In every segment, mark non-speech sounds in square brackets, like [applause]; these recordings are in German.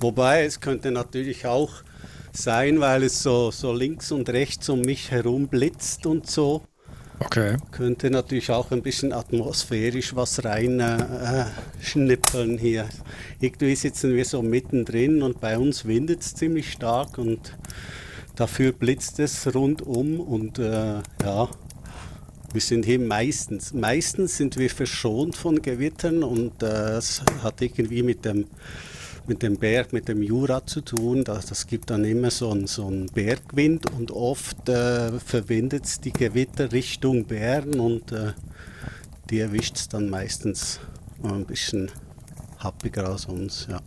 Wobei es könnte natürlich auch sein, weil es so, so links und rechts um mich herum blitzt und so. Okay. Könnte natürlich auch ein bisschen atmosphärisch was rein äh, schnippeln hier. Irgendwie sitzen wir so mittendrin und bei uns windet es ziemlich stark und dafür blitzt es rundum und äh, ja, wir sind hier meistens, meistens sind wir verschont von Gewittern und äh, es hat irgendwie mit dem mit dem Berg, mit dem Jura zu tun. Das, das gibt dann immer so einen, so einen Bergwind und oft äh, verwindet es die Gewitter Richtung Bern und äh, die erwischt es dann meistens ein bisschen happiger als uns. Ja.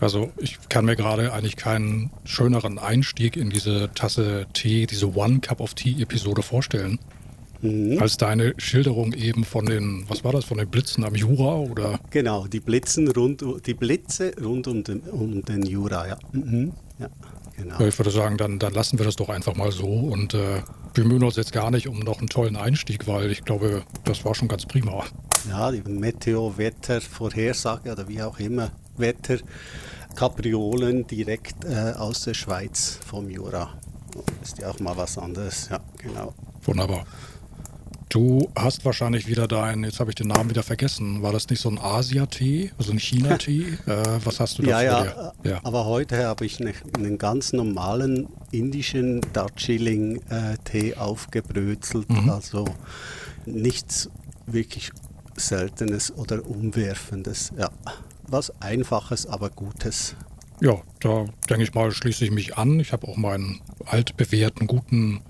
Also ich kann mir gerade eigentlich keinen schöneren Einstieg in diese Tasse Tee, diese One Cup of Tea Episode vorstellen. Mhm. Als deine Schilderung eben von den, was war das, von den Blitzen am Jura oder? Genau, die Blitzen rund, die Blitze rund um den, um den Jura, ja. Mhm. ja genau. Ich würde sagen, dann, dann lassen wir das doch einfach mal so und äh, bemühen uns jetzt gar nicht um noch einen tollen Einstieg, weil ich glaube, das war schon ganz prima. Ja, die Meteo-Wetter-Vorhersage oder wie auch immer, Wetter. Kapriolen direkt äh, aus der Schweiz vom Jura. Ist ja auch mal was anderes, ja, genau. Wunderbar. Du hast wahrscheinlich wieder deinen, jetzt habe ich den Namen wieder vergessen, war das nicht so ein Asia-Tee, also ein China-Tee? [laughs] äh, was hast du da ja, ja, ja, aber heute habe ich ne, einen ganz normalen indischen Darjeeling-Tee aufgebrötelt, mhm. also nichts wirklich Seltenes oder Umwerfendes, ja. Was Einfaches, aber Gutes. Ja, da denke ich mal, schließe ich mich an. Ich habe auch meinen altbewährten, guten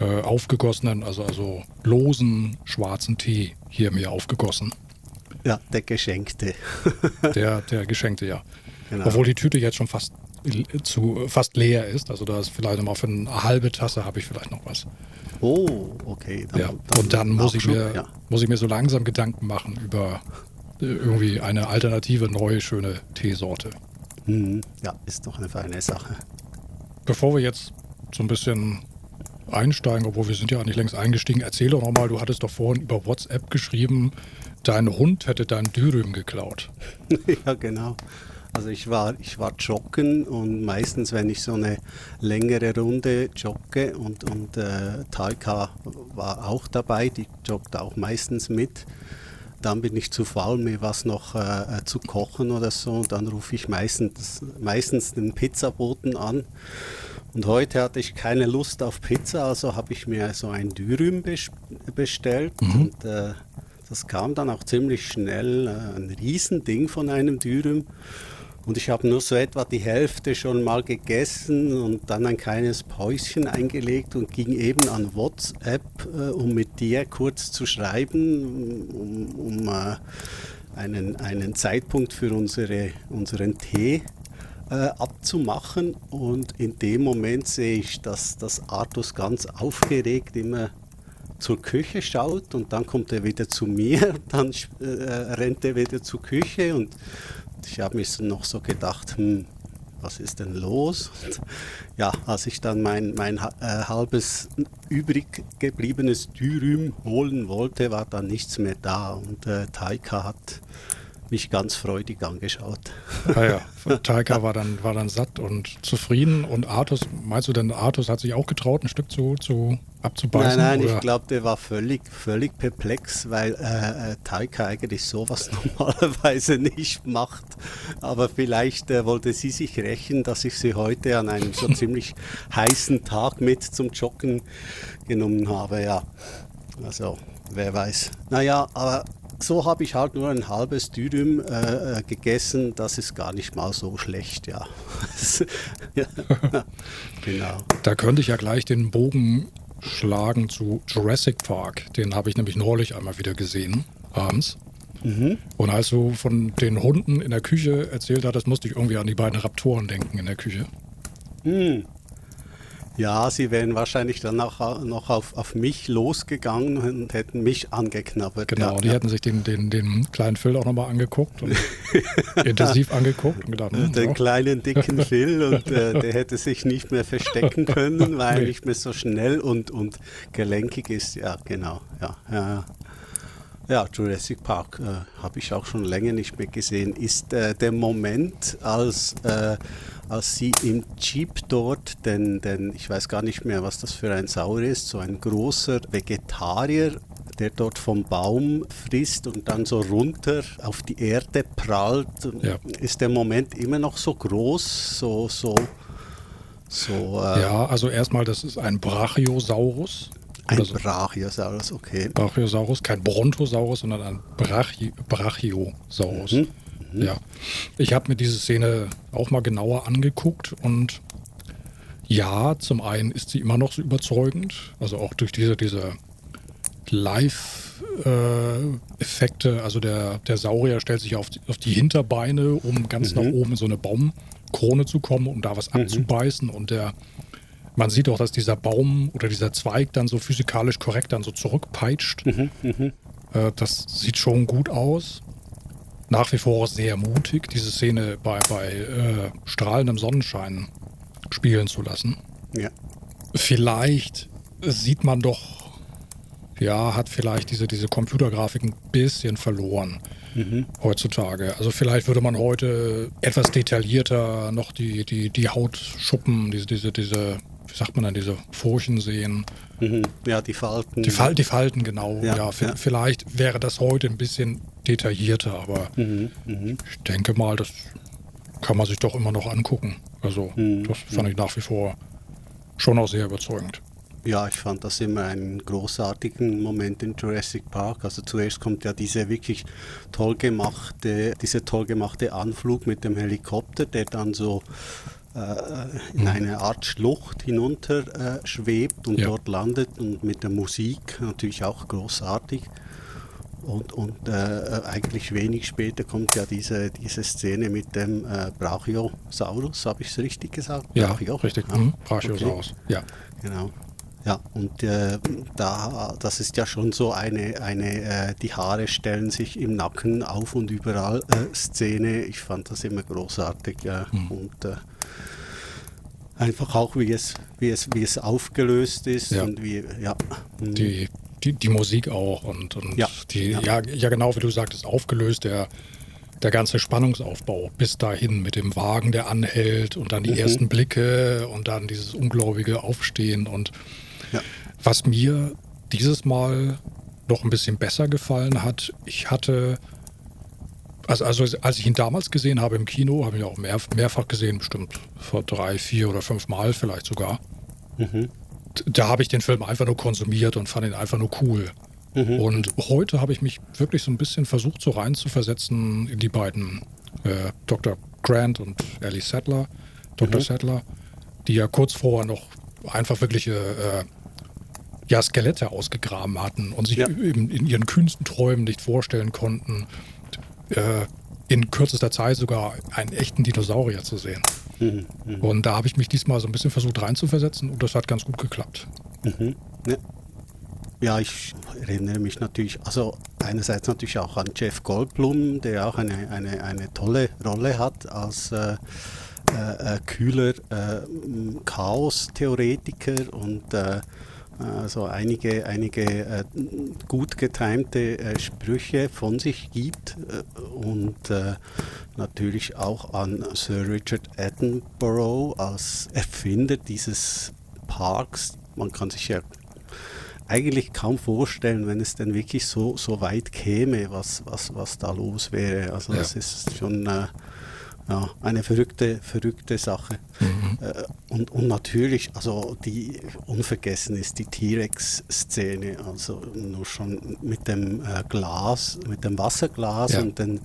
äh, aufgegossenen, also, also losen schwarzen Tee hier mir aufgegossen. Ja, der geschenkte. [laughs] der, der geschenkte, ja. Genau. Obwohl die Tüte jetzt schon fast zu fast leer ist. Also da ist vielleicht noch mal für eine halbe Tasse habe ich vielleicht noch was. Oh, okay. Dann, ja. Dann und dann muss ich, mir, ja. muss ich mir so langsam Gedanken machen über äh, irgendwie eine alternative, neue, schöne Teesorte. Mhm. Ja, ist doch eine feine Sache. Bevor wir jetzt so ein bisschen einsteigen, obwohl wir sind ja nicht längst eingestiegen. Erzähl doch nochmal, du hattest doch vorhin über WhatsApp geschrieben, dein Hund hätte dein Dürüm geklaut. [laughs] ja, genau. Also ich war, ich war joggen und meistens, wenn ich so eine längere Runde jogge und, und äh, Taika war auch dabei, die joggt auch meistens mit, dann bin ich zu faul, mir was noch äh, zu kochen oder so und dann rufe ich meistens, meistens den Pizzaboten an und heute hatte ich keine Lust auf Pizza, also habe ich mir so ein Dürüm bestellt. Mhm. Und äh, das kam dann auch ziemlich schnell, äh, ein Riesending von einem Dürüm. Und ich habe nur so etwa die Hälfte schon mal gegessen und dann ein kleines Päuschen eingelegt und ging eben an WhatsApp, äh, um mit dir kurz zu schreiben, um, um äh, einen, einen Zeitpunkt für unsere, unseren Tee äh, abzumachen. Und in dem Moment sehe ich, dass, dass Artus ganz aufgeregt immer zur Küche schaut und dann kommt er wieder zu mir, [laughs] dann äh, rennt er wieder zur Küche und ich habe mir noch so gedacht, hm, was ist denn los? Und ja, als ich dann mein, mein äh, halbes übrig gebliebenes Dürüm holen wollte, war dann nichts mehr da und äh, Taika hat mich ganz freudig angeschaut. Ah ja, Taika war dann, war dann satt und zufrieden. Und Artus, meinst du denn, Artus hat sich auch getraut, ein Stück zu, zu abzubeißen? Nein, nein, oder? ich glaube, der war völlig, völlig perplex, weil äh, äh Taika eigentlich sowas [laughs] normalerweise nicht macht. Aber vielleicht äh, wollte sie sich rächen, dass ich sie heute an einem so [laughs] ziemlich heißen Tag mit zum Joggen genommen habe. Ja, also wer weiß. Naja, aber so habe ich halt nur ein halbes Dürüm äh, äh, gegessen. Das ist gar nicht mal so schlecht, ja. [laughs] ja. genau. Da könnte ich ja gleich den Bogen schlagen zu Jurassic Park. Den habe ich nämlich neulich einmal wieder gesehen, abends. Mhm. Und als du von den Hunden in der Küche erzählt hattest, musste ich irgendwie an die beiden Raptoren denken in der Küche. Mhm. Ja, sie wären wahrscheinlich dann auch noch auf, auf mich losgegangen und hätten mich angeknabbert. Genau, ja, die ja. hätten sich den, den, den kleinen Phil auch nochmal angeguckt und [laughs] intensiv angeguckt und gedacht, hm, den ja. kleinen dicken [laughs] Phil und äh, der hätte sich nicht mehr verstecken [laughs] können, weil nee. er nicht mehr so schnell und, und gelenkig ist. Ja, genau. Ja, ja. Ja, Jurassic Park äh, habe ich auch schon länger nicht mehr gesehen. Ist äh, der Moment, als, äh, als sie im Jeep dort, denn, denn ich weiß gar nicht mehr, was das für ein Saurier ist, so ein großer Vegetarier, der dort vom Baum frisst und dann so runter auf die Erde prallt, ja. ist der Moment immer noch so groß, so, so, so. Äh ja, also erstmal, das ist ein Brachiosaurus. Ein so. Brachiosaurus, okay. Brachiosaurus, kein Brontosaurus, sondern ein Brachi Brachiosaurus. Mhm. Mhm. Ja. Ich habe mir diese Szene auch mal genauer angeguckt und ja, zum einen ist sie immer noch so überzeugend, also auch durch diese, diese Live-Effekte, äh, also der, der Saurier stellt sich auf die, auf die Hinterbeine, um ganz mhm. nach oben in so eine Baumkrone zu kommen, um da was mhm. abzubeißen und der man sieht auch, dass dieser Baum oder dieser Zweig dann so physikalisch korrekt dann so zurückpeitscht. Mhm, mh. äh, das sieht schon gut aus. Nach wie vor sehr mutig, diese Szene bei, bei äh, strahlendem Sonnenschein spielen zu lassen. Ja. Vielleicht sieht man doch, ja, hat vielleicht diese, diese Computergrafik ein bisschen verloren mhm. heutzutage. Also vielleicht würde man heute etwas detaillierter noch die, die, die Hautschuppen, diese, diese, diese wie sagt man dann, diese Furchen sehen. Mhm. Ja, die Falten. Die, Fal die Falten, genau. Ja, ja, ja, Vielleicht wäre das heute ein bisschen detaillierter, aber mhm. Mhm. ich denke mal, das kann man sich doch immer noch angucken. Also, mhm. das fand ich nach wie vor schon auch sehr überzeugend. Ja, ich fand das immer einen großartigen Moment in Jurassic Park. Also zuerst kommt ja diese wirklich toll gemachte, diese toll gemachte Anflug mit dem Helikopter, der dann so in eine Art Schlucht hinunter äh, schwebt und ja. dort landet und mit der Musik natürlich auch großartig. Und, und äh, eigentlich wenig später kommt ja diese, diese Szene mit dem äh, Brachiosaurus, habe ich es richtig gesagt? Ja, Brachio? richtig. Ja. Mhm. Brachiosaurus, okay. ja. Genau. Ja, und äh, da, das ist ja schon so eine, eine äh, die Haare stellen sich im Nacken auf und überall äh, Szene. Ich fand das immer großartig. Mhm. Und äh, einfach auch, wie es, wie es, wie es aufgelöst ist ja. und wie, ja. Mhm. Die, die, die Musik auch und, und ja. Die, ja. ja. Ja, genau wie du sagtest, aufgelöst, der, der ganze Spannungsaufbau bis dahin mit dem Wagen, der anhält und dann die mhm. ersten Blicke und dann dieses ungläubige Aufstehen und ja. Was mir dieses Mal noch ein bisschen besser gefallen hat, ich hatte, also, also als ich ihn damals gesehen habe im Kino, habe ich ihn auch mehr, mehrfach gesehen, bestimmt vor drei, vier oder fünf Mal vielleicht sogar. Mhm. Da habe ich den Film einfach nur konsumiert und fand ihn einfach nur cool. Mhm. Und heute habe ich mich wirklich so ein bisschen versucht, so reinzuversetzen in die beiden äh, Dr. Grant und Ellie Sattler, Dr. Mhm. Sattler, die ja kurz vorher noch einfach wirkliche äh, ja, Skelette ausgegraben hatten und sich ja. in, in, ihren kühnsten Träumen nicht vorstellen konnten, äh, in kürzester Zeit sogar einen echten Dinosaurier zu sehen. Mhm, mh. Und da habe ich mich diesmal so ein bisschen versucht reinzuversetzen und das hat ganz gut geklappt. Mhm, ja. ja. ich erinnere mich natürlich, also einerseits natürlich auch an Jeff Goldblum, der auch eine, eine, eine tolle Rolle hat als äh, äh, äh kühler äh, Chaos-Theoretiker und äh, also einige, einige äh, gut getimte äh, Sprüche von sich gibt äh, und natürlich auch an Sir Richard Attenborough als Erfinder dieses Parks. Man kann sich ja eigentlich kaum vorstellen, wenn es denn wirklich so, so weit käme, was, was, was da los wäre. Also ja. das ist schon äh, ja, eine verrückte, verrückte Sache. Mhm. Äh, und, und natürlich, also die unvergessen ist die T-Rex-Szene, also nur schon mit dem äh, Glas, mit dem Wasserglas ja. und den,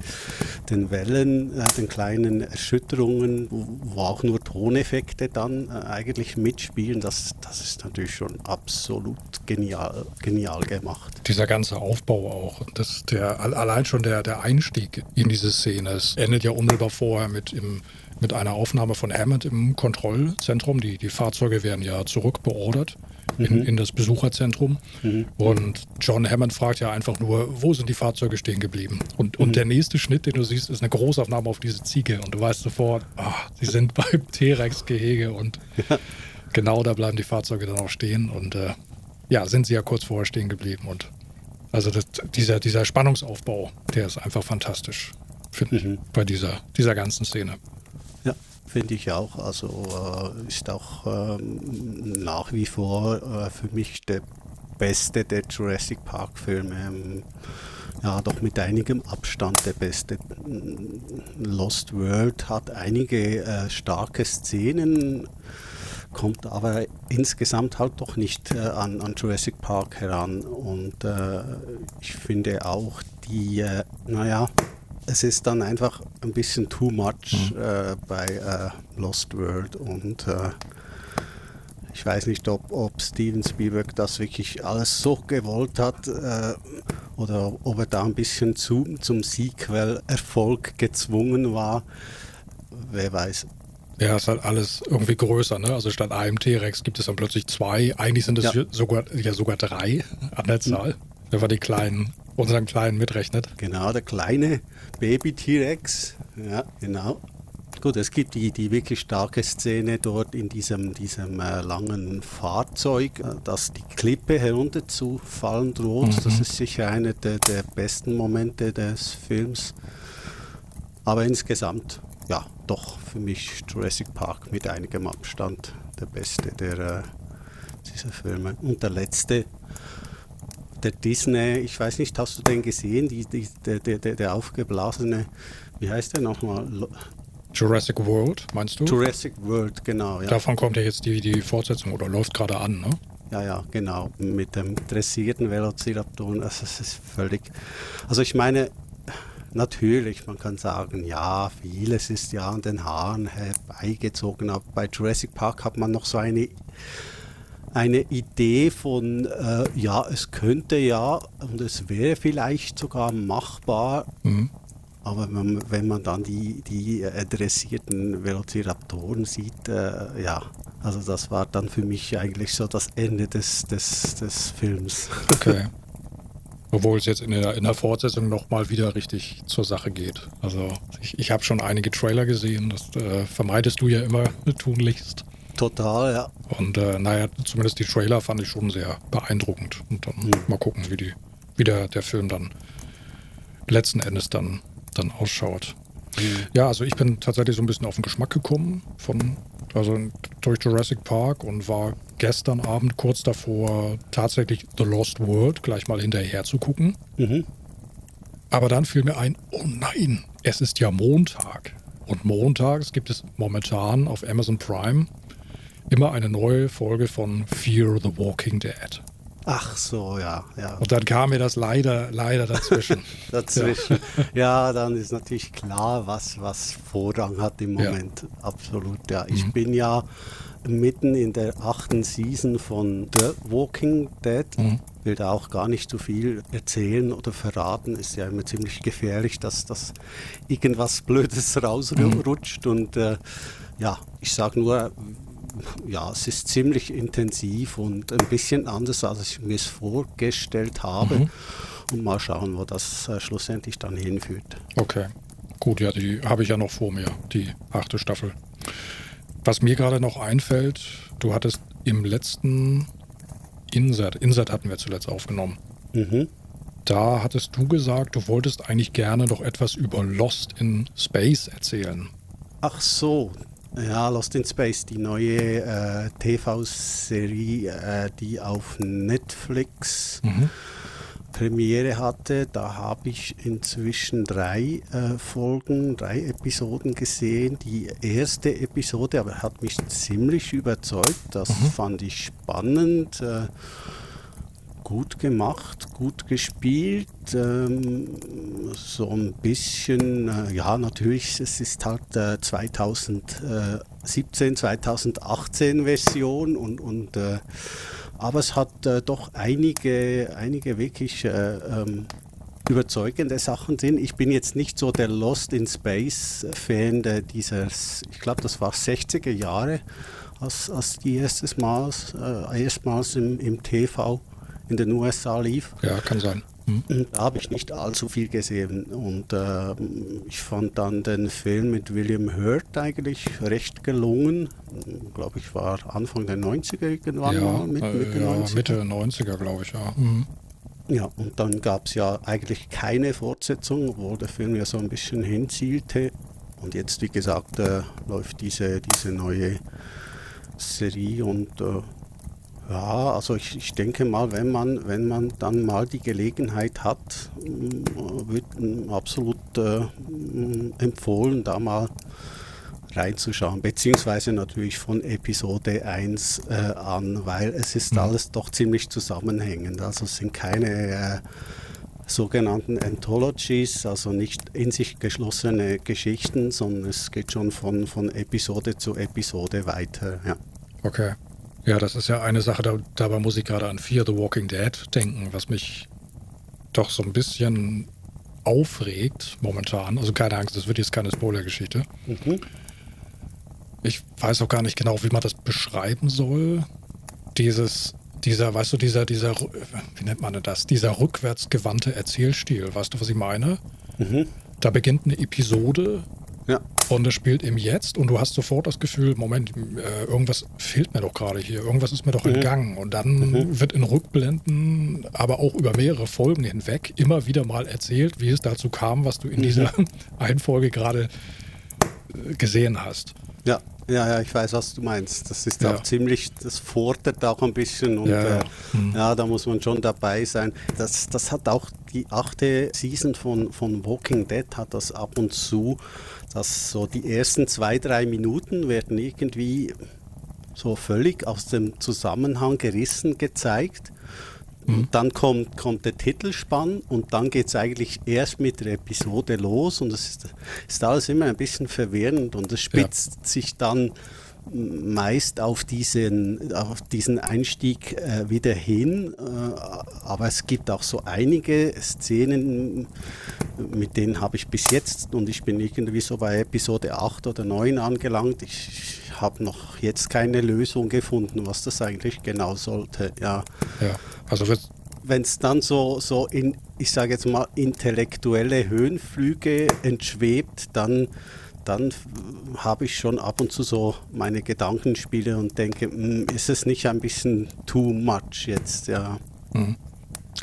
den Wellen, äh, den kleinen Erschütterungen, wo, auch nur Toneffekte dann eigentlich mitspielen, das, das ist natürlich schon absolut genial, genial gemacht. Dieser ganze Aufbau auch, das, der, allein schon der, der Einstieg in diese Szene, es endet ja unmittelbar vorher mit, im, mit einer Aufnahme von Hammond im Kontrollzentrum. Die, die Fahrzeuge werden ja zurückbeordert in, mhm. in das Besucherzentrum. Mhm. Und John Hammond fragt ja einfach nur, wo sind die Fahrzeuge stehen geblieben? Und, und mhm. der nächste Schnitt, den du siehst, ist eine Großaufnahme auf diese Ziege. Und du weißt sofort, ach, sie sind [laughs] beim T-Rex-Gehege und ja. genau da bleiben die Fahrzeuge dann auch stehen. Und äh, ja, sind sie ja kurz vorher stehen geblieben. Und Also das, dieser, dieser Spannungsaufbau, der ist einfach fantastisch, finde ich, bei dieser, dieser ganzen Szene. Ja, finde ich auch. Also äh, ist auch ähm, nach wie vor äh, für mich der beste der Jurassic Park-Filme. Ähm, ja, doch mit einigem Abstand der beste. Lost World hat einige äh, starke Szenen, kommt aber insgesamt halt doch nicht äh, an, an, Jurassic Park heran. Und äh, ich finde auch die, äh, naja, es ist dann einfach ein bisschen too much mhm. Äh, bei äh, Lost World und ich weiß nicht, ob, ob Steven Spielberg das wirklich alles so gewollt hat äh, oder ob er da ein bisschen zu, zum Sequel-Erfolg gezwungen war. Wer weiß. Ja, ist halt alles irgendwie größer, ne? Also statt einem T-Rex gibt es dann plötzlich zwei. Eigentlich sind es ja. sogar, ja sogar drei an der Zahl, mhm. wenn man die kleinen, unseren kleinen mitrechnet. Genau, der kleine Baby-T-Rex. Ja, genau. Gut, es gibt die, die wirklich starke Szene dort in diesem, diesem äh, langen Fahrzeug, äh, dass die Klippe herunterzufallen droht. Mhm. Das ist sicher einer der, der besten Momente des Films. Aber insgesamt, ja, doch für mich Jurassic Park mit einigem Abstand der beste der, äh, dieser Filme. Und der letzte, der Disney, ich weiß nicht, hast du den gesehen, die, die, der, der, der aufgeblasene, wie heißt der nochmal? Jurassic World, meinst du? Jurassic World, genau. Ja. Davon kommt ja jetzt die, die Fortsetzung oder läuft gerade an, ne? Ja, ja, genau. Mit dem dressierten Velociraptoren. Also es ist völlig. Also ich meine, natürlich, man kann sagen, ja, vieles ist ja an den Haaren herbeigezogen. Aber bei Jurassic Park hat man noch so eine eine Idee von, äh, ja, es könnte ja und es wäre vielleicht sogar machbar, mhm. Aber wenn, wenn man dann die, die dressierten Velociraptoren sieht, äh, ja, also das war dann für mich eigentlich so das Ende des, des, des Films. Okay. [laughs] Obwohl es jetzt in der, in der Fortsetzung nochmal wieder richtig zur Sache geht. Also ich, ich habe schon einige Trailer gesehen, das äh, vermeidest du ja immer [laughs] tunlichst. Total, ja. Und äh, naja, zumindest die Trailer fand ich schon sehr beeindruckend. Und dann hm. mal gucken, wie, die, wie der, der Film dann letzten Endes dann dann ausschaut. Mhm. Ja, also ich bin tatsächlich so ein bisschen auf den Geschmack gekommen von, also durch Jurassic Park und war gestern Abend kurz davor, tatsächlich The Lost World gleich mal hinterher zu gucken. Mhm. Aber dann fiel mir ein, oh nein, es ist ja Montag. Und montags gibt es momentan auf Amazon Prime immer eine neue Folge von Fear the Walking Dead. Ach so, ja, ja. Und dann kam mir das leider, leider dazwischen. [laughs] dazwischen. Ja. ja. dann ist natürlich klar, was, was Vorrang hat im Moment. Ja. Absolut, ja. Ich mhm. bin ja mitten in der achten Season von The Walking Dead. Mhm. Will da auch gar nicht zu so viel erzählen oder verraten. Ist ja immer ziemlich gefährlich, dass das irgendwas Blödes rausrutscht. Mhm. Und äh, ja, ich sage nur, ja, es ist ziemlich intensiv und ein bisschen anders, als ich mir es vorgestellt habe. Mhm. Und mal schauen, wo das äh, schlussendlich dann hinführt. Okay. Gut, ja, die habe ich ja noch vor mir, die achte Staffel. Was mir gerade noch einfällt, du hattest im letzten Insert, Insert hatten wir zuletzt aufgenommen. Mhm. Da hattest du gesagt, du wolltest eigentlich gerne noch etwas über Lost in Space erzählen. Ach so, ja, Lost in Space, die neue äh, TV-Serie, äh, die auf Netflix mhm. Premiere hatte. Da habe ich inzwischen drei äh, Folgen, drei Episoden gesehen. Die erste Episode aber hat mich ziemlich überzeugt. Das mhm. fand ich spannend. Äh, gut gemacht, gut gespielt. Ähm, so ein bisschen, äh, ja, natürlich, es ist halt äh, 2017, 2018 Version und, und äh, aber es hat äh, doch einige, einige wirklich äh, ähm, überzeugende Sachen drin. Ich bin jetzt nicht so der Lost in Space Fan dieses, ich glaube, das war 60er Jahre, als, als die erstes Mal, äh, erstmals im, im TV in den USA lief. Ja, kann sein. Mhm. Da habe ich nicht allzu viel gesehen und äh, ich fand dann den Film mit William Hurt eigentlich recht gelungen. Glaube ich, war Anfang der 90er irgendwann ja, mal, mit, Mitte, äh, ja, 90er. Mitte 90er, glaube ich, ja. Mhm. Ja, und dann gab es ja eigentlich keine Fortsetzung, wo der Film ja so ein bisschen hinzielte. Und jetzt, wie gesagt, äh, läuft diese, diese neue Serie und äh, ja, also ich, ich denke mal, wenn man, wenn man dann mal die Gelegenheit hat, mm, wird absolut äh, mm, empfohlen, da mal reinzuschauen, beziehungsweise natürlich von Episode 1 äh, an, weil es ist mhm. alles doch ziemlich zusammenhängend. Also es sind keine äh, sogenannten Anthologies, also nicht in sich geschlossene Geschichten, sondern es geht schon von, von Episode zu Episode weiter. Ja. Okay. Ja, das ist ja eine Sache, da, dabei muss ich gerade an Fear the Walking Dead denken, was mich doch so ein bisschen aufregt momentan. Also keine Angst, das wird jetzt keine Spoiler-Geschichte. Mhm. Ich weiß auch gar nicht genau, wie man das beschreiben soll. Dieses, dieser, weißt du, dieser, dieser, wie nennt man denn das? Dieser rückwärtsgewandte Erzählstil, weißt du, was ich meine? Mhm. Da beginnt eine Episode ja. Und es spielt im Jetzt und du hast sofort das Gefühl, Moment, äh, irgendwas fehlt mir doch gerade hier, irgendwas ist mir doch mhm. entgangen. Und dann mhm. wird in Rückblenden, aber auch über mehrere Folgen hinweg, immer wieder mal erzählt, wie es dazu kam, was du in mhm. dieser [laughs] einen Folge gerade äh, gesehen hast. Ja, ja, ja, ich weiß, was du meinst. Das ist ja. auch ziemlich, das fordert auch ein bisschen und ja, ja. Äh, mhm. ja, da muss man schon dabei sein. Das, das hat auch die achte Season von, von Walking Dead hat das ab und zu dass so die ersten zwei, drei Minuten werden irgendwie so völlig aus dem Zusammenhang gerissen gezeigt. Mhm. Dann kommt, kommt der Titelspann und dann geht es eigentlich erst mit der Episode los und es ist, ist alles immer ein bisschen verwirrend und es spitzt ja. sich dann meist auf diesen, auf diesen Einstieg äh, wieder hin. Äh, aber es gibt auch so einige Szenen, mit denen habe ich bis jetzt, und ich bin irgendwie so bei Episode 8 oder 9 angelangt, ich, ich habe noch jetzt keine Lösung gefunden, was das eigentlich genau sollte. Ja, ja also wenn es dann so, so in, ich sage jetzt mal, intellektuelle Höhenflüge entschwebt, dann dann habe ich schon ab und zu so meine Gedankenspiele und denke, hm, ist es nicht ein bisschen too much jetzt, ja. Mhm.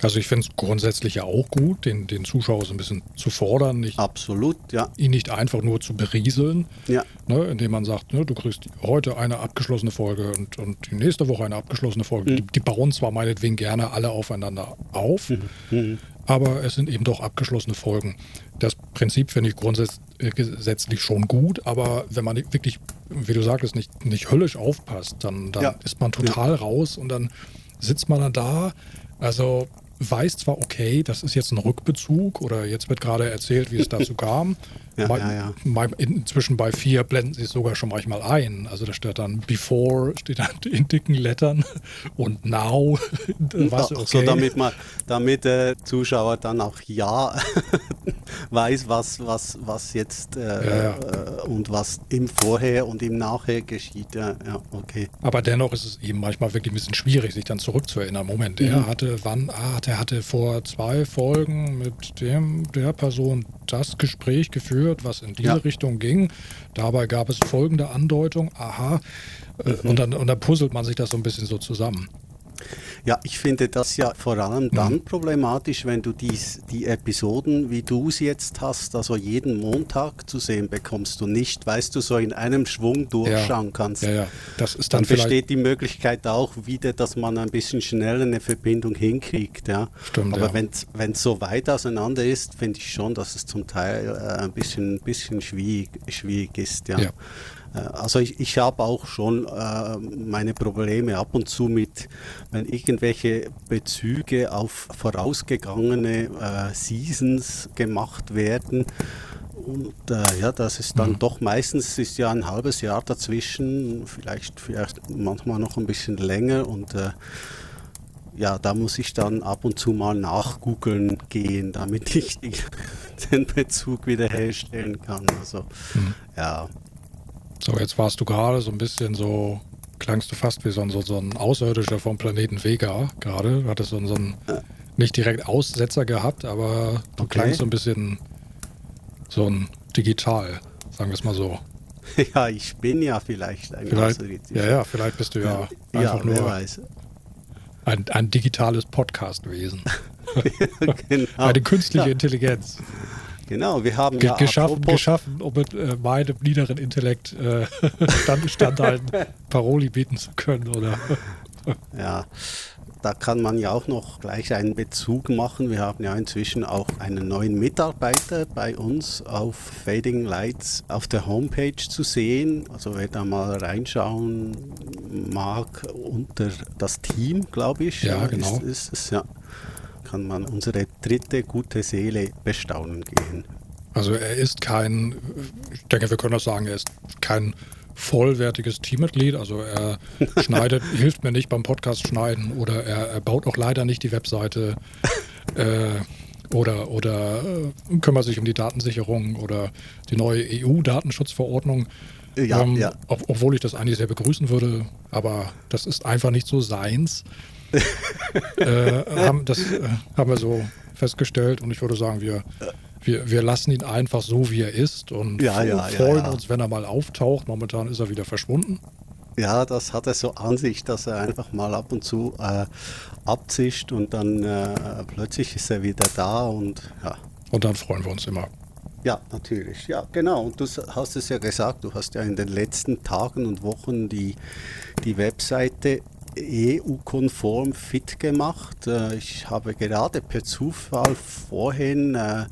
Also ich finde es grundsätzlich ja auch gut, den, den Zuschauer so ein bisschen zu fordern. Nicht, Absolut, ja. Ihn nicht einfach nur zu berieseln, ja. ne, indem man sagt, ne, du kriegst heute eine abgeschlossene Folge und, und die nächste Woche eine abgeschlossene Folge. Mhm. Die, die, bauen zwar meinetwegen gerne alle aufeinander auf, mhm. Aber es sind eben doch abgeschlossene Folgen. Das Prinzip finde ich grundsätzlich schon gut, aber wenn man wirklich, wie du sagtest, nicht, nicht höllisch aufpasst, dann, dann ja. ist man total ja. raus und dann sitzt man dann da. Also weiß zwar, okay, das ist jetzt ein Rückbezug oder jetzt wird gerade erzählt, wie es dazu [laughs] kam. Ja, ja, ja. Inzwischen bei vier blenden sie es sogar schon manchmal ein. Also da steht dann Before, steht dann [laughs] in dicken Lettern [laughs] und Now. weißt okay. So damit, man, damit der Zuschauer dann auch ja weiß, was, was, was jetzt äh, ja, äh, und was im Vorher und im Nachher geschieht. Ja, ja, okay. Aber dennoch ist es eben manchmal wirklich ein bisschen schwierig, sich dann zurückzuerinnern. Moment, mhm. er hatte wann, ah, der hatte vor zwei Folgen mit dem, der Person das Gespräch geführt, was in diese ja. Richtung ging. Dabei gab es folgende Andeutung, aha, äh, mhm. und, dann, und dann puzzelt man sich das so ein bisschen so zusammen. Ja, ich finde das ja vor allem dann mhm. problematisch, wenn du dies, die Episoden, wie du sie jetzt hast, also jeden Montag zu sehen bekommst du nicht, weißt du, so in einem Schwung durchschauen ja. kannst. Ja, ja. Das ist dann, dann besteht die Möglichkeit auch wieder, dass man ein bisschen schneller eine Verbindung hinkriegt. Ja. Stimmt, Aber ja. wenn es so weit auseinander ist, finde ich schon, dass es zum Teil äh, ein bisschen, bisschen schwierig, schwierig ist. Ja. ja. Äh, also ich, ich habe auch schon äh, meine Probleme ab und zu mit, wenn irgendwelche Bezüge auf vorausgegangene äh, Seasons gemacht werden. Und äh, ja, das ist dann mhm. doch meistens ist ja ein halbes Jahr dazwischen, vielleicht, vielleicht manchmal noch ein bisschen länger und äh, ja, da muss ich dann ab und zu mal nachgoogeln gehen, damit [laughs] ich den Bezug wiederherstellen kann. Also mhm. ja, so, jetzt warst du gerade so ein bisschen so, klangst du fast wie so ein, so, so ein Außerirdischer vom Planeten Vega gerade. Du hattest so, so einen, nicht direkt Aussetzer gehabt, aber du okay. klangst so ein bisschen so ein digital, sagen wir es mal so. [laughs] Ja, ich bin ja vielleicht ein vielleicht, Ja, ja, vielleicht bist du ja, ja einfach nur ein, ein digitales Podcastwesen. [laughs] genau. [laughs] Eine künstliche ja. Intelligenz. Genau, wir haben ja geschaffen, geschaffen, um mit äh, meinem niederen Intellekt äh, [laughs] Stand, standhalten, [laughs] Paroli bieten zu können, oder? [laughs] ja, da kann man ja auch noch gleich einen Bezug machen. Wir haben ja inzwischen auch einen neuen Mitarbeiter bei uns auf Fading Lights auf der Homepage zu sehen. Also wer da mal reinschauen mag unter das Team, glaube ich, ja, genau. ist, ist es, ja, kann man unsere dritte gute Seele bestaunen gehen. Also er ist kein, ich denke, wir können das sagen, er ist kein vollwertiges Teammitglied. Also er [laughs] schneidet, hilft mir nicht beim Podcast schneiden oder er, er baut auch leider nicht die Webseite [laughs] äh, oder, oder äh, kümmert sich um die Datensicherung oder die neue EU-Datenschutzverordnung. Ja, ähm, ja. Ob, obwohl ich das eigentlich sehr begrüßen würde, aber das ist einfach nicht so seins. Äh, haben, das äh, haben wir so festgestellt und ich würde sagen, wir wir, wir lassen ihn einfach so, wie er ist und ja, ja, freuen ja, uns, wenn er mal auftaucht. Momentan ist er wieder verschwunden. Ja, das hat er so an sich, dass er einfach mal ab und zu äh, abzischt und dann äh, plötzlich ist er wieder da und ja. Und dann freuen wir uns immer. Ja, natürlich. Ja, genau. Und du hast es ja gesagt, du hast ja in den letzten Tagen und Wochen die, die Webseite EU-konform fit gemacht. Äh, ich habe gerade per Zufall vorhin äh,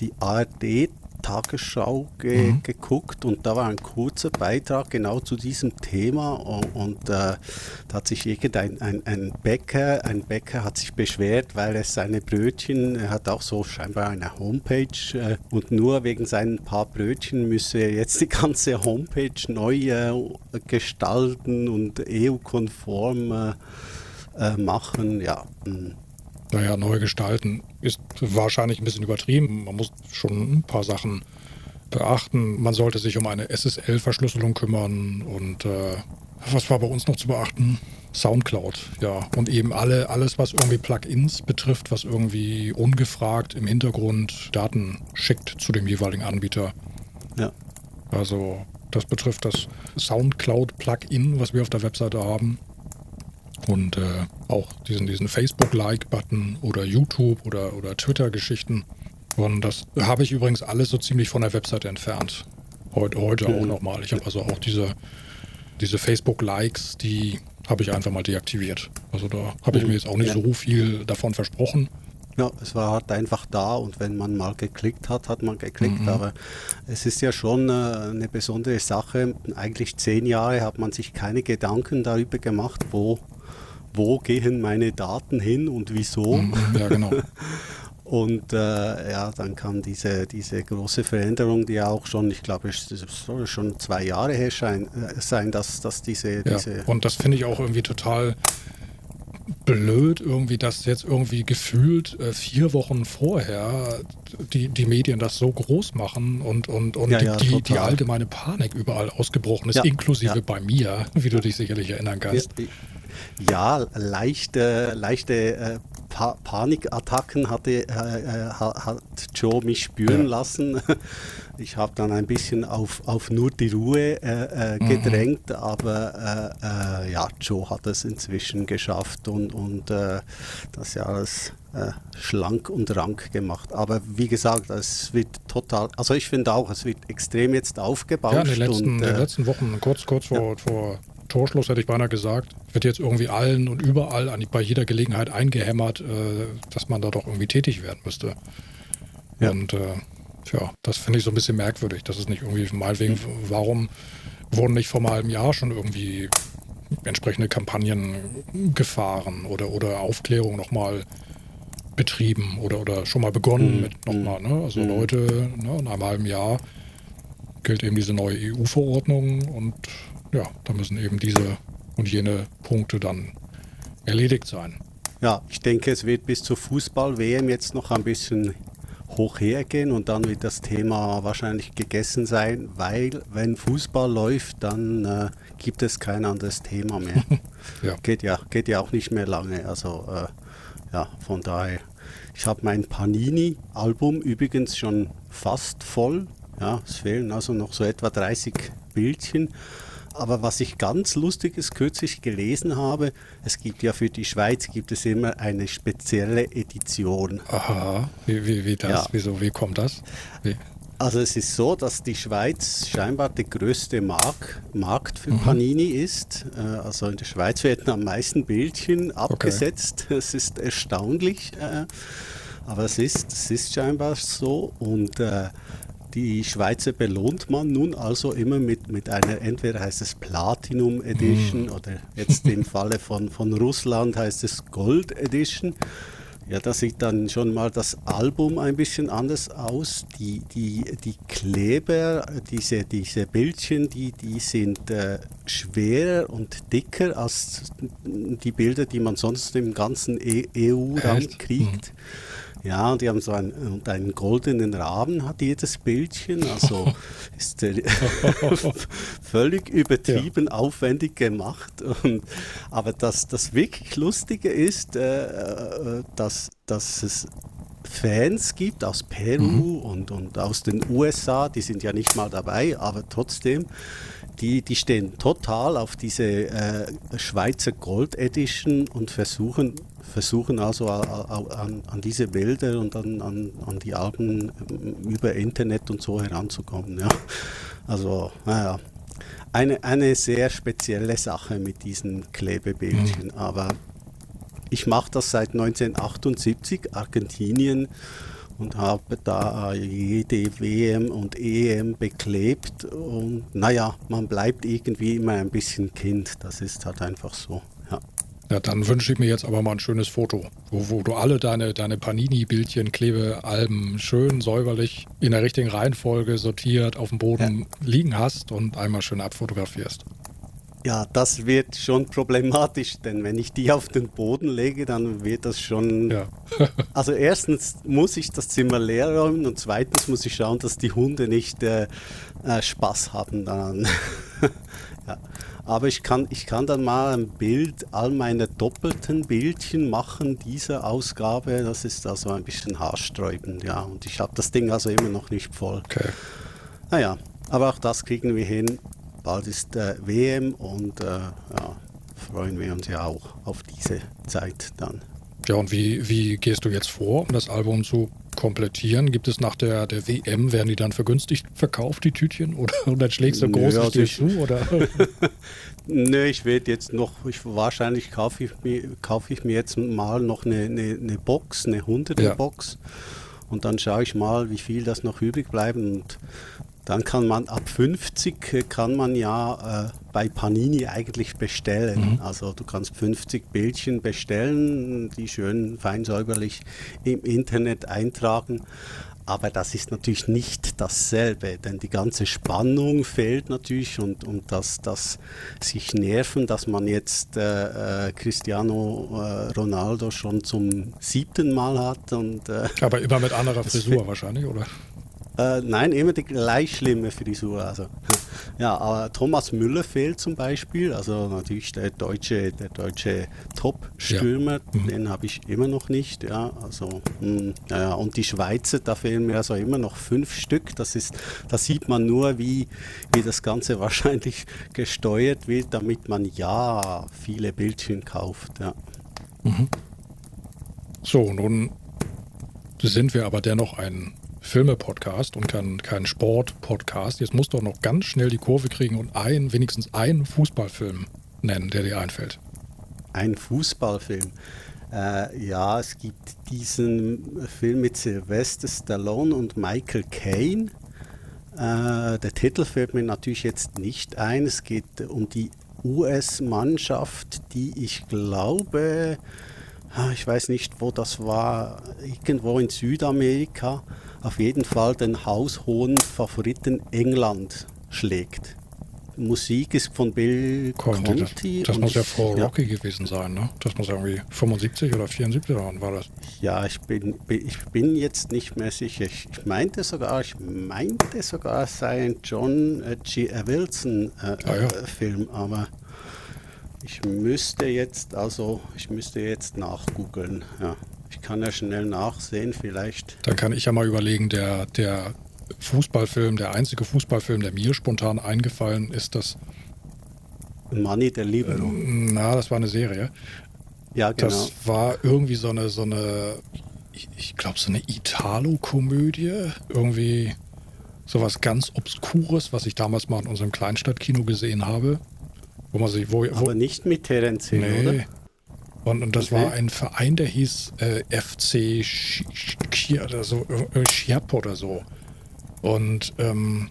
die ARD Tagesschau ge mhm. geguckt und da war ein kurzer Beitrag genau zu diesem Thema und, und äh, da hat sich irgendein ein, ein Bäcker, ein Bäcker hat sich beschwert, weil er seine Brötchen, er hat auch so scheinbar eine Homepage äh, und nur wegen seinen paar Brötchen müsse er jetzt die ganze Homepage neu äh, gestalten und EU-konform äh, äh, machen, ja. Naja, neu gestalten ist wahrscheinlich ein bisschen übertrieben. Man muss schon ein paar Sachen beachten. Man sollte sich um eine SSL-Verschlüsselung kümmern und äh, was war bei uns noch zu beachten? Soundcloud, ja. Und eben alle, alles, was irgendwie Plugins betrifft, was irgendwie ungefragt im Hintergrund Daten schickt zu dem jeweiligen Anbieter. Ja. Also das betrifft das Soundcloud-Plugin, was wir auf der Webseite haben und äh, auch diesen, diesen Facebook-Like-Button oder YouTube oder, oder Twitter-Geschichten. Und das habe ich übrigens alles so ziemlich von der Webseite entfernt. Heute, heute auch nochmal. Ich habe also auch diese, diese Facebook-Likes, die habe ich einfach mal deaktiviert. Also da habe ich mir jetzt auch nicht so viel davon versprochen. Ja, es war halt einfach da und wenn man mal geklickt hat, hat man geklickt. Mhm. Aber es ist ja schon äh, eine besondere Sache. Eigentlich zehn Jahre hat man sich keine Gedanken darüber gemacht, wo wo gehen meine Daten hin und wieso. Mhm, ja, genau. [laughs] und äh, ja, dann kam diese, diese große Veränderung, die auch schon, ich glaube, es soll schon zwei Jahre her sein, äh, sein dass, dass diese, ja, diese. Und das finde ich auch irgendwie total blöd, irgendwie, dass jetzt irgendwie gefühlt äh, vier Wochen vorher die, die Medien das so groß machen und, und, und ja, ja, die, die, allgemeine Panik überall ausgebrochen ist, ja, inklusive bei mir, wie du dich sicherlich erinnern kannst. Ja, leichte, leichte äh, pa Panikattacken hatte, äh, äh hat Joe mich spüren ja. lassen. [laughs] Ich habe dann ein bisschen auf, auf nur die Ruhe äh, äh, mhm. gedrängt, mhm. aber ja, Joe hat es inzwischen geschafft und, und das ja alles schlank und rank gemacht. Aber wie gesagt, es wird total, also ich finde auch, es wird extrem jetzt aufgebaut. Ja, in den letzten, und, in den letzten Wochen, kurz, kurz vor, ja. vor Torschluss, hätte ich beinahe gesagt, wird jetzt irgendwie allen und überall an, bei jeder Gelegenheit eingehämmert, äh, dass man da doch irgendwie tätig werden müsste. Ja. Und äh, ja, das finde ich so ein bisschen merkwürdig. Das ist nicht irgendwie, meinetwegen, mhm. warum wurden nicht vor einem halben Jahr schon irgendwie entsprechende Kampagnen gefahren oder, oder Aufklärung nochmal betrieben oder, oder schon mal begonnen mhm. mit nochmal. Ne? Also mhm. Leute, ne, in einem halben Jahr gilt eben diese neue EU-Verordnung und ja, da müssen eben diese und jene Punkte dann erledigt sein. Ja, ich denke, es wird bis zur Fußball-WM jetzt noch ein bisschen hoch hergehen und dann wird das Thema wahrscheinlich gegessen sein, weil wenn Fußball läuft, dann äh, gibt es kein anderes Thema mehr. [laughs] ja. Geht, ja, geht ja auch nicht mehr lange. Also äh, ja, von daher. Ich habe mein Panini-Album übrigens schon fast voll. Ja, es fehlen also noch so etwa 30 Bildchen. Aber was ich ganz lustiges kürzlich gelesen habe, es gibt ja für die Schweiz gibt es immer eine spezielle Edition. Aha, wie, wie, wie das? Ja. Wieso, wie kommt das? Wie? Also es ist so, dass die Schweiz scheinbar der größte Mark Markt für mhm. Panini ist. Äh, also in der Schweiz werden am meisten Bildchen abgesetzt. Es okay. ist erstaunlich, äh, aber es ist, es ist scheinbar so. Und äh, die Schweizer belohnt man nun also immer mit, mit einer, entweder heißt es Platinum Edition mhm. oder jetzt im Falle von, von Russland heißt es Gold Edition. Ja, da sieht dann schon mal das Album ein bisschen anders aus. Die, die, die Kleber, diese, diese Bildchen, die, die sind äh, schwerer und dicker als die Bilder, die man sonst im ganzen EU-Raum kriegt. Mhm. Ja, und die haben so einen, einen goldenen Rahmen, hat jedes Bildchen. Also [laughs] ist äh, [laughs] völlig übertrieben ja. aufwendig gemacht. Und, aber das, das wirklich Lustige ist, äh, äh, dass, dass es Fans gibt aus Peru mhm. und, und aus den USA, die sind ja nicht mal dabei, aber trotzdem, die, die stehen total auf diese äh, Schweizer Gold Edition und versuchen versuchen also an, an diese Bilder und an, an, an, die Alben über Internet und so heranzukommen. Ja. Also, naja, eine, eine sehr spezielle Sache mit diesen Klebebildchen. Mhm. Aber ich mache das seit 1978, Argentinien, und habe da jede WM und EM beklebt. Und naja, man bleibt irgendwie immer ein bisschen Kind. Das ist halt einfach so. Ja. Ja, dann wünsche ich mir jetzt aber mal ein schönes Foto, wo, wo du alle deine, deine Panini-Bildchen, Klebealben schön säuberlich in der richtigen Reihenfolge sortiert auf dem Boden ja. liegen hast und einmal schön abfotografierst. Ja, das wird schon problematisch, denn wenn ich die auf den Boden lege, dann wird das schon. Ja. [laughs] also erstens muss ich das Zimmer leer räumen und zweitens muss ich schauen, dass die Hunde nicht äh, äh, Spaß haben daran. [laughs] ja. Aber ich kann, ich kann dann mal ein Bild, all meine doppelten Bildchen machen dieser Ausgabe. Das ist also ein bisschen haarsträubend, ja. Und ich habe das Ding also immer noch nicht voll. Okay. Naja, aber auch das kriegen wir hin. Bald ist äh, WM und äh, ja, freuen wir uns ja auch auf diese Zeit dann. Ja, und wie, wie gehst du jetzt vor, um das Album zu komplettieren? Gibt es nach der, der WM, werden die dann vergünstigt verkauft, die Tütchen? Oder und dann schlägst du groß also zu? Oder? [laughs] Nö, ich werde jetzt noch, ich, wahrscheinlich kaufe ich, mir, kaufe ich mir jetzt mal noch eine, eine, eine Box, eine hunderte Box. Ja. Und dann schaue ich mal, wie viel das noch übrig bleibt. Und dann kann man ab 50 äh, kann man ja äh, bei Panini eigentlich bestellen. Mhm. Also du kannst 50 Bildchen bestellen, die schön fein säuberlich im Internet eintragen. Aber das ist natürlich nicht dasselbe, denn die ganze Spannung fehlt natürlich und, und das, das sich nerven, dass man jetzt äh, äh Cristiano äh, Ronaldo schon zum siebten Mal hat. Und, äh, Aber immer mit anderer Frisur wahrscheinlich, oder? Äh, nein, immer die gleich schlimme Frisur. Also. [laughs] Ja, aber Thomas Müller fehlt zum Beispiel. Also natürlich der deutsche, der deutsche Top-Stürmer, ja. mhm. den habe ich immer noch nicht. Ja, also, mh, hm, ja, und die Schweizer, da fehlen mir also immer noch fünf Stück. Das ist, da sieht man nur, wie, wie das Ganze [laughs] wahrscheinlich gesteuert wird, damit man ja viele Bildchen kauft. Ja. Mhm. So, nun sind wir aber dennoch ein Filme-Podcast und kein, kein Sport-Podcast. Jetzt musst du auch noch ganz schnell die Kurve kriegen und ein, wenigstens einen Fußballfilm nennen, der dir einfällt. Ein Fußballfilm. Äh, ja, es gibt diesen Film mit Sylvester Stallone und Michael Caine. Äh, der Titel fällt mir natürlich jetzt nicht ein. Es geht um die US-Mannschaft, die ich glaube, ich weiß nicht, wo das war, irgendwo in Südamerika, auf jeden Fall den haushohen Favoriten England schlägt. Musik ist von Bill Conti. Conti das, das muss ja vor Rocky ja. gewesen sein, ne? Das muss irgendwie 75 oder 74 waren, war das? Ja, ich bin, ich bin jetzt nicht mehr sicher. Ich meinte sogar, ich meinte sogar, es sei ein John äh, G. Wilson äh, ah, ja. Äh, Film, aber ich müsste jetzt, also ich müsste jetzt nachgoogeln, ja. Ich kann ja schnell nachsehen, vielleicht. Dann kann ich ja mal überlegen, der, der Fußballfilm, der einzige Fußballfilm, der mir spontan eingefallen ist, das Money der Libero. Ähm, na, das war eine Serie. Ja, genau. Das war irgendwie so eine, so eine, ich, ich glaube, so eine Italo-Komödie. Irgendwie sowas ganz Obskures, was ich damals mal in unserem Kleinstadtkino gesehen habe. Wo man sich, wo, wo, Aber nicht mit Terence Hill, nee. oder? Und, und das Okay. war ein Verein, der hieß äh, FC Sch- Sch- oder so, Schiap oder so. Und ähm,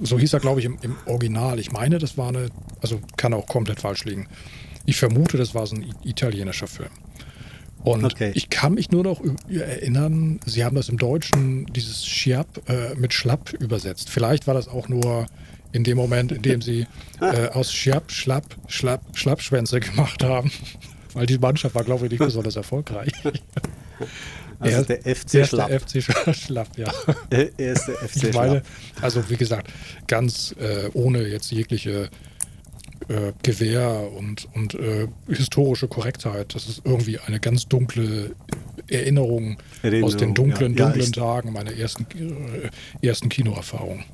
so hieß er, glaube ich, im, im Original. Ich meine, das war eine, also kann auch komplett falsch liegen. Ich vermute, das war so ein italienischer Film. Und Okay. ich kann mich nur noch erinnern, sie haben das im Deutschen, dieses Schiap, äh, mit Schlapp übersetzt. Vielleicht war das auch nur in dem Moment, in dem sie äh, aus Schiap, Schlapp, Schlapp, Schlappschwänze gemacht haben. Weil die Mannschaft war, glaube ich, nicht besonders erfolgreich. [laughs] Also Er- der FC Erster Schlapp. FC Sch- Schlapp, ja. Er ist der FC Ich meine, Schlapp. also wie gesagt, ganz äh, ohne jetzt jegliche äh, Gewähr und, und äh, historische Korrektheit. Das ist irgendwie eine ganz dunkle Erinnerung, aus den Erinnerung, dunklen, ja. Ja, dunklen ich- Tagen meiner ersten, äh, ersten Kinoerfahrung.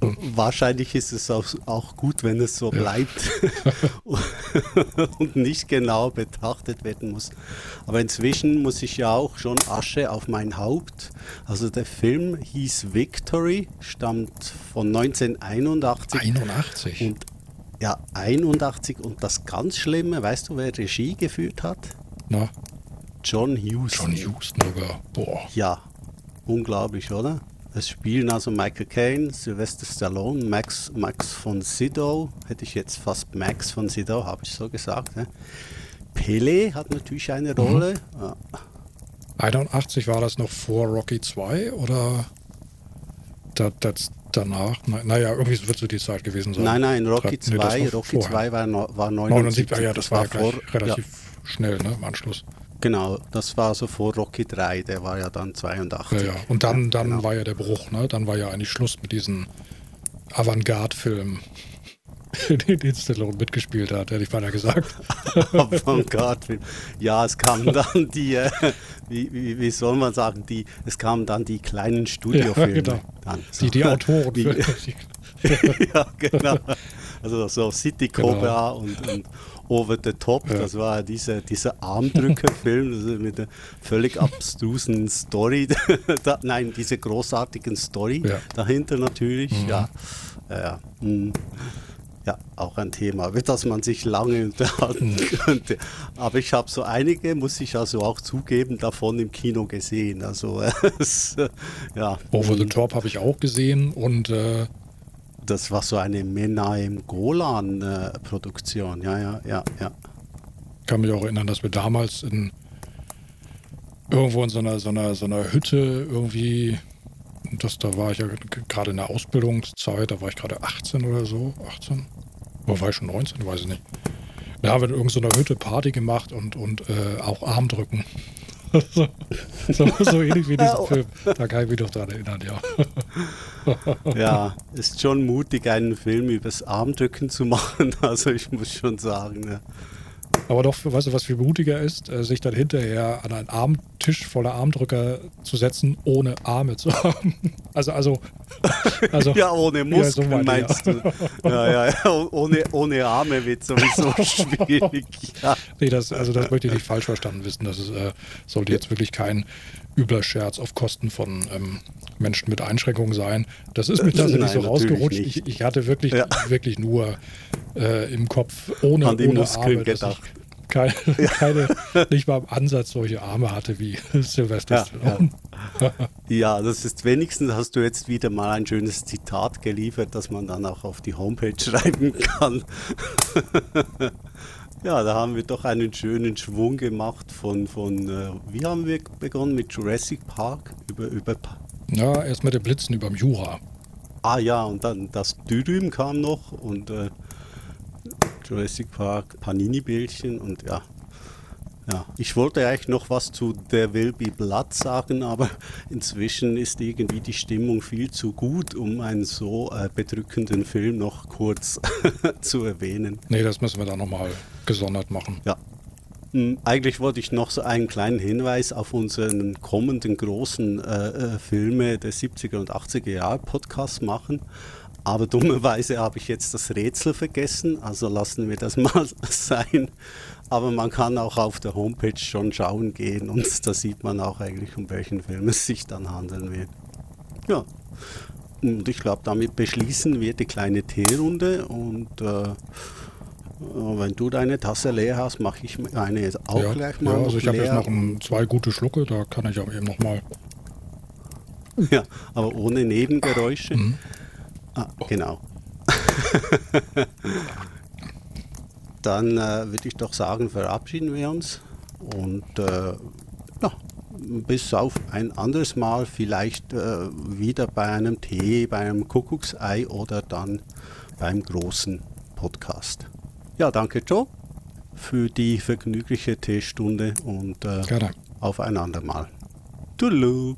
Wahrscheinlich ist es auch, auch gut, wenn es so bleibt [laughs] und nicht genau betrachtet werden muss. Aber inzwischen muss ich ja auch schon Asche auf mein Haupt. Also der Film hieß Victory, stammt von 1981. 81. Und ja, 81 und das ganz Schlimme, weißt du, wer Regie geführt hat? Na, John Huston. John Huston sogar. Boah. Ja, unglaublich, oder? Es spielen also Michael Caine, Sylvester Stallone, Max, Max von Sydow, hätte ich jetzt fast Max von Sydow, habe ich so gesagt. Ne? Pele hat natürlich eine Rolle. Ja. 81 war das noch vor Rocky 2 oder da, das danach? Na, naja, irgendwie wird so die Zeit gewesen sein. Nein, nein, Rocky Nee, das 2, war Rocky vorher. 2 war, war 79, 79. ah ja, das, war ja gleich vor, relativ Ja, schnell, ne, im Anschluss. Genau, das war so vor Rocky 3, der war ja dann 82. Ja, ja. Und dann, dann genau. war ja der Bruch, ne? Dann war ja eigentlich Schluss mit diesen Avantgarde-Filmen, [laughs] den, Stallone mitgespielt hat, hätte ich beinahe gesagt. [laughs] Avantgarde-Film. Ja, es kamen [laughs] dann die, äh, wie, wie, wie soll man sagen, die, es kamen dann die kleinen Studiofilme. Ja, genau. dann, so. Die, die Autoren. Die, ja, genau. Also so City Genau. Cobra und, und Over the Top, Ja. das war dieser, dieser Armdrückerfilm mit einer völlig [laughs] abstrusen Story. [laughs] da, nein, diese großartigen Story Ja. dahinter natürlich. Mhm. Ja, ja, ja. mm. ja, auch ein Thema, über das man sich lange unterhalten Mhm. könnte. Aber ich habe so einige, muss ich also auch zugeben, davon im Kino gesehen. Also [laughs] es, ja. Over the. Top habe ich auch gesehen und äh, Das war so eine Menahem Golan-Produktion. ja, ja, ja, ja. kann mich auch erinnern, dass wir damals in irgendwo in so einer, so einer, so einer Hütte irgendwie, das, da war ich ja gerade in der Ausbildungszeit, da war ich gerade 18 oder so, 18? Oder war ich schon 19? Weiß ich nicht. Da haben wir in irgendeiner Hütte Party gemacht und, und äh, auch Armdrücken. So, so, so ähnlich wie dieser Film. Da kann ich mich noch dran erinnern, ja. Ja, ist schon mutig, einen Film übers Armdrücken zu machen. [laughs] Also ich muss schon sagen. Ja. Aber doch, weißt du, was viel mutiger ist, äh, sich dann hinterher an einen Armtisch voller Armdrücker zu setzen, ohne Arme zu [laughs] haben. Also, also, also [laughs] Ja, ohne Muskeln so meine ich, meinst du? Ja, ja, ja. Ohne, ohne Arme wird sowieso [laughs] schwierig. Ja. Nee, das, also das möchte ich nicht falsch verstanden wissen. Das ist, äh, sollte jetzt wirklich kein übler Scherz auf Kosten von ähm, Menschen mit Einschränkungen sein. Das ist mir tatsächlich Nein, so rausgerutscht. Ich, ich hatte wirklich, Ja. wirklich nur äh, im Kopf ohne, An ohne Muskeln gedacht. ich keine, [laughs] keine, nicht mal im Ansatz solche Arme hatte wie [laughs] Sylvester Ja, Stallone. [laughs] Ja, das ist wenigstens hast du jetzt wieder mal ein schönes Zitat geliefert, das man dann auch auf die Homepage schreiben kann. ja, da haben wir doch einen schönen Schwung gemacht von, von äh, wie haben wir begonnen mit Jurassic Park? Über, über, Ja, erst mit den Blitzen überm Jura. ah ja, und dann das Dürüm kam noch und äh, Jurassic Park, Panini-Bildchen und ja. Ja, ich wollte eigentlich noch was zu There Will Be Blood sagen, aber [laughs] inzwischen ist irgendwie die Stimmung viel zu gut, um einen so äh, bedrückenden Film noch kurz [laughs] zu erwähnen. Nee, das müssen wir dann nochmal gesondert machen. Ja, hm, eigentlich wollte ich noch so einen kleinen Hinweis auf unseren kommenden großen äh, äh Filme der 70er und 80er Jahre Podcast machen. Aber dummerweise habe ich jetzt das Rätsel vergessen, also lassen wir das [laughs] mal sein. Aber man kann auch auf der Homepage schon schauen gehen und [laughs] da sieht man auch eigentlich, um welchen Film es sich dann handeln wird. Ja, und ich glaube, damit beschließen wir die kleine Teerunde und äh, wenn du deine Tasse leer hast, mache ich eine jetzt auch ja, gleich mal. Ja, also ich habe jetzt noch ein, zwei gute Schlucke, da kann ich aber eben noch mal. Ja, aber ohne Nebengeräusche. Mhm. Ah, genau. [laughs] Dann äh, würde ich doch sagen, verabschieden wir uns und äh, ja, bis auf ein anderes Mal vielleicht äh, wieder bei einem Tee, bei einem Kuckucksei oder dann beim großen Podcast. Ja, danke Joe für die vergnügliche Teestunde und äh, auf ein andermal. Toodaloo.